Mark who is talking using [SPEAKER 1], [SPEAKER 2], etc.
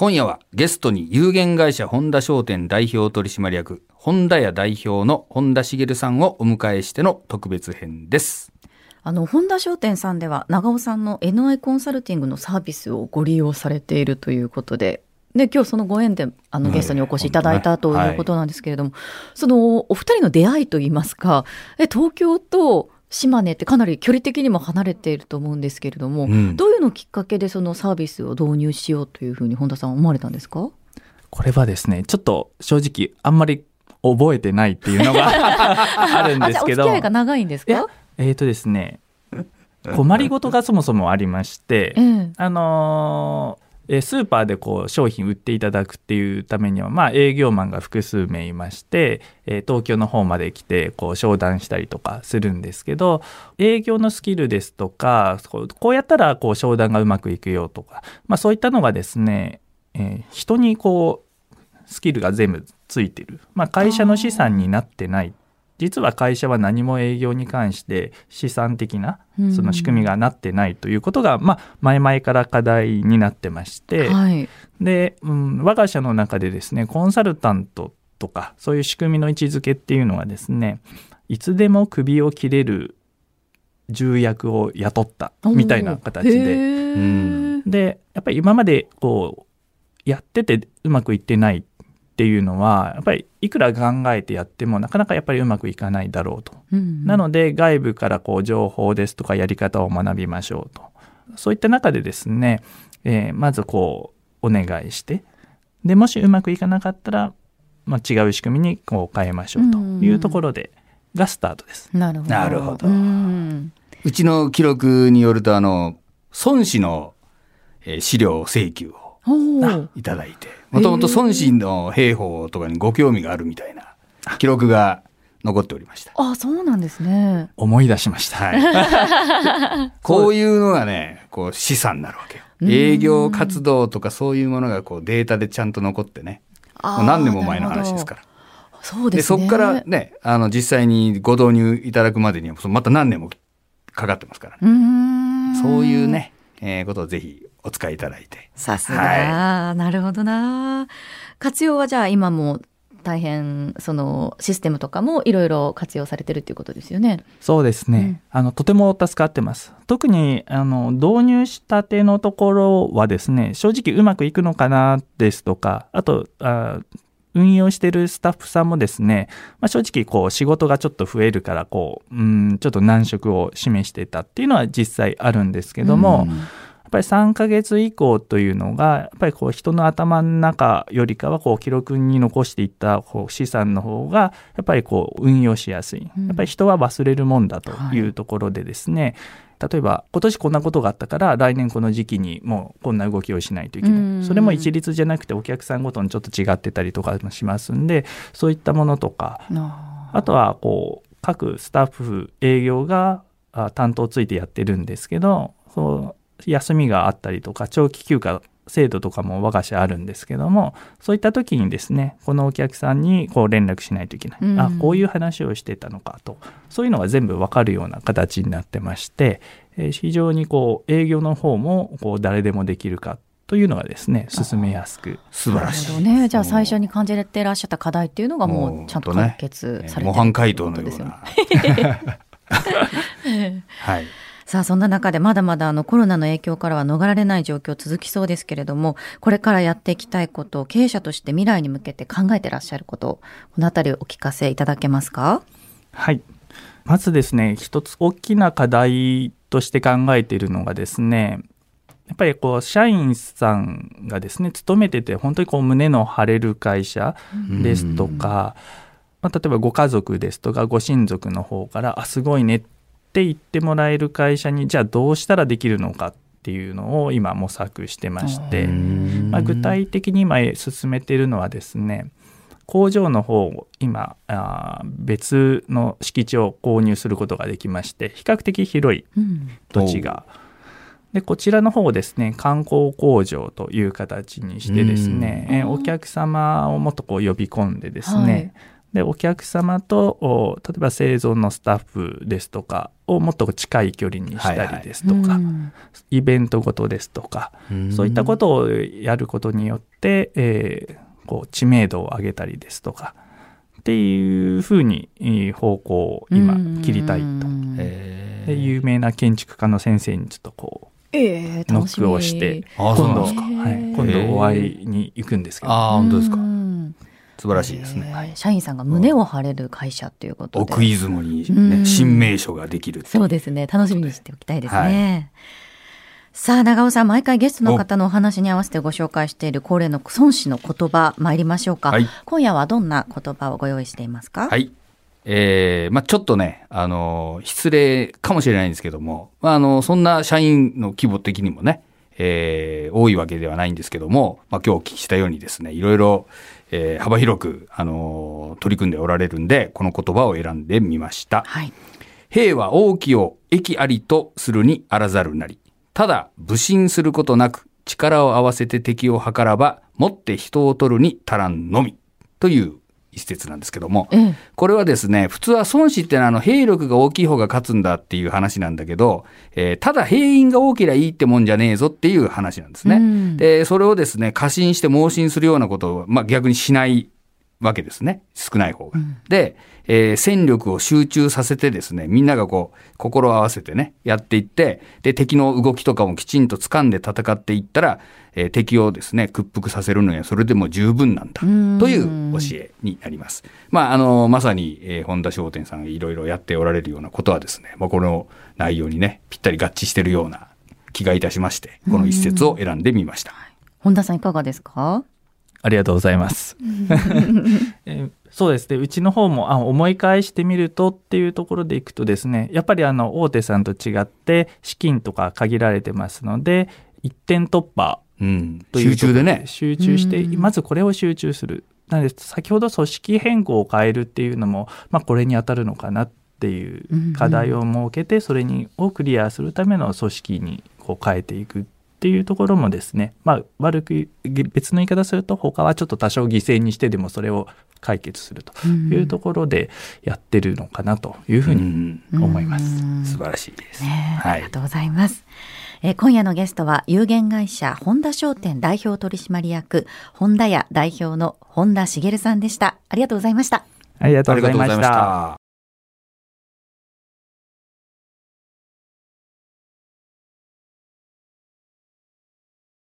[SPEAKER 1] 今夜はゲストに有限会社本田商店代表取締役本田屋代表の本田茂さんをお迎えしての特別編です。
[SPEAKER 2] あの本田商店さんでは長尾さんの NI コンサルティングのサービスをご利用されているということでで今日そのご縁であのゲストにお越しいただいたということなんですけれども、はい、そのお二人の出会いといいますかえ東京と島根ってかなり距離的にも離れていると思うんですけれども、うん、どういうのきっかけでそのサービスを導入しようというふうに本田さん思われたんですか？
[SPEAKER 3] これはですねちょっと正直あんまり覚えてないっていうのが あるんですけど。お
[SPEAKER 2] 付き合いが長いんですか？
[SPEAKER 3] えっ、ー、とですね困りごとがそもそもありまして、えー、あのーえスーパーでこう商品売っていただくっていうためには、まあ、営業マンが複数名いまして、え東京の方まで来てこう商談したりとかするんですけど営業のスキルですとかこうやったらこう商談がうまくいくよとか、まあ、そういったのがですね、え、人にこうスキルが全部ついてる、まあ、会社の資産になってない実は会社は何も営業に関して資産的なその仕組みがなってないということが、まあ、前々から課題になってまして、はい、で、うん、我が社の中でですねコンサルタントとかそういう仕組みの位置づけっていうのはですねいつでも首を切れる重役を雇ったみたいな形で、でやっぱり今までこうやっててうまくいってないっていうのはやっぱりいくら考えてやってもなかなかやっぱりうまくいかないだろうと。うんうん、なので外部からこう情報ですとかやり方を学びましょうと。そういった中でですね、えー、まずこうお願いしてでもしうまくいかなかったら、まあ、違う仕組みにこう変えましょうというところで、がスタートです。
[SPEAKER 2] なるほど。
[SPEAKER 1] なるほど。うちの記録によるとあの孫子の、えー、資料請求をいただいてもともと孫子の兵法とかにご興味があるみたいな記録が残っておりました。
[SPEAKER 2] あ、そうなんですね。
[SPEAKER 3] 思い出しました。
[SPEAKER 1] はい、こういうのがね、こう資産になるわけよ。営業活動とかそういうものがこうデータでちゃんと残ってね。もう何年も前の話ですから。
[SPEAKER 2] そうです
[SPEAKER 1] ね。でそこからね、あの実際にご導入いただくまでにはまた何年もかかってますからね。そういうね、えー、ことをぜひお使いいただいて。
[SPEAKER 2] さすが、はい、なるほどな。活用はじゃあ今も大変そのシステムとかもいろいろ活用されてるっていうことですよね。
[SPEAKER 3] そうですね。うん、あのとても助かってます。特にあの導入したてのところはですね、正直うまくいくのかなですとか、あとあ運用してるスタッフさんもですね、まあ、正直こう仕事がちょっと増えるからこううんちょっと難色を示してたっていうのは実際あるんですけども。うんっぱり3ヶ月以降というのがやっぱりこう人の頭の中よりかはこう記録に残していったこう資産の方がやっぱりこう運用しやすい、やっぱり人は忘れるもんだというところでですね、はい、例えば今年こんなことがあったから来年この時期にもうこんな動きをしないといけない、それも一律じゃなくてお客さんごとにちょっと違ってたりとかもしますんでそういったものとかあとはこう各スタッフ営業が担当ついてやってるんですけどそう休みがあったりとか長期休暇制度とかも我が社あるんですけどもそういった時にですねこのお客さんにこう連絡しないといけない、うん、あこういう話をしてたのかと。そういうのが全部わかるような形になってまして、えー、非常にこう営業の方もこう誰でもできるかというのがですね進めやすく。
[SPEAKER 1] 素晴らしい、
[SPEAKER 2] ね、じゃあ最初に感じてらっしゃった課題っていうのがもうちゃんと解決されてる、ね、模
[SPEAKER 1] 範解答のような。
[SPEAKER 2] はいさあそんな中でまだまだあのコロナの影響からは逃れられない状況続きそうですけれどもこれからやっていきたいこと経営者として未来に向けて考えてらっしゃることこの辺りお聞かせいただけますか？
[SPEAKER 3] はい。まずですね一つ大きな課題として考えているのがですねやっぱりこう社員さんがですね勤めてて本当にこう胸の張れる会社ですとか、まあ、例えばご家族ですとかご親族の方から「あすごいね」って言ってもらえる会社にじゃあどうしたらできるのかっていうのを今模索してまして、まあ、具体的に今進めているのはですね工場の方今あ別の敷地を購入することができまして比較的広い土地が、う。ん、でこちらの方をですね観光工場という形にしてですね、お客様をもっとこう呼び込んでですね、はいでお客様と例えば製造のスタッフですとかをもっと近い距離にしたりですとか、はいはい、イベントごとですとかそういったことをやることによって、えー、こう知名度を上げたりですとかっていうふうに方向を今切りたいと。で有名な建築家の先生にちょっとこうえー、ノックをして今度、はい、今度お会いに行くんですけど、
[SPEAKER 1] あ本当ですか素晴らしいですね、
[SPEAKER 2] はい、社員さんが胸を張れる会社ということで。
[SPEAKER 1] 奥出雲に、ね、新名所ができる
[SPEAKER 2] そうですね。楽しみにしておきたいですね、はい。さあ長尾さん毎回ゲストの方のお話に合わせてご紹介している恒例の孫子の言葉参りましょうか、はい、今夜はどんな言葉をご用意していますか？
[SPEAKER 1] はい。えーまあ、ちょっとね、あの失礼かもしれないんですけども、まあ、あのそんな社員の規模的にもね、えー、多いわけではないんですけども、まあ、今日お聞きしたようにですねいろいろ、えー、幅広く、あの取り組んでおられるんでこの言葉を選んでみました。はい、兵は王旗を益ありとするにあらざるなり。ただ武信することなく力を合わせて敵を図らばもって人を取るに足らんのみ。という一節なんですけども、うん、これはですね、普通は孫子ってのはあの兵力が大きい方が勝つんだっていう話なんだけど、えー、ただ兵員が多ければいいってもんじゃねえぞっていう話なんですね。うん、で、それをですね、過信して盲信するようなことを、まあ、逆にしないわけですね。少ない方が。うん、で、えー、戦力を集中させてですね、みんながこう、心を合わせてね、やっていって、で、敵の動きとかもきちんと掴んで戦っていったら、えー、敵をですね、屈服させるのにはそれでも十分なんだ、という教えになります。まあ、あの、まさに、えー、本田商店さんがいろいろやっておられるようなことはですね、まあ、この内容にね、ぴったり合致しているような気がいたしまして、この一節を選んでみました。
[SPEAKER 2] 本田さんいかがですか？
[SPEAKER 3] ありがとうございます。えーそうですね。うちの方もあ思い返してみるとっていうところでいくとですねやっぱりあの大手さんと違って資金とか限られてますので一点突破
[SPEAKER 1] という集中でね。
[SPEAKER 3] 集中してまずこれを集中する。なので先ほど組織変更を変えるっていうのも、まあ、これに当たるのかなっていう課題を設けてそれにをクリアするための組織にこう変えていくっていうところもですね、まあ、悪く別の言い方すると他はちょっと多少犠牲にしてでもそれを解決するというところでやってるのかなというふうに思います。
[SPEAKER 1] 素晴らしいです、
[SPEAKER 2] ね、はい、ありがとうございます。え今夜のゲストは有限会社本田商店代表取締役本田屋代表の本田茂さんでした。ありがとうございました。
[SPEAKER 3] ありがとうございました。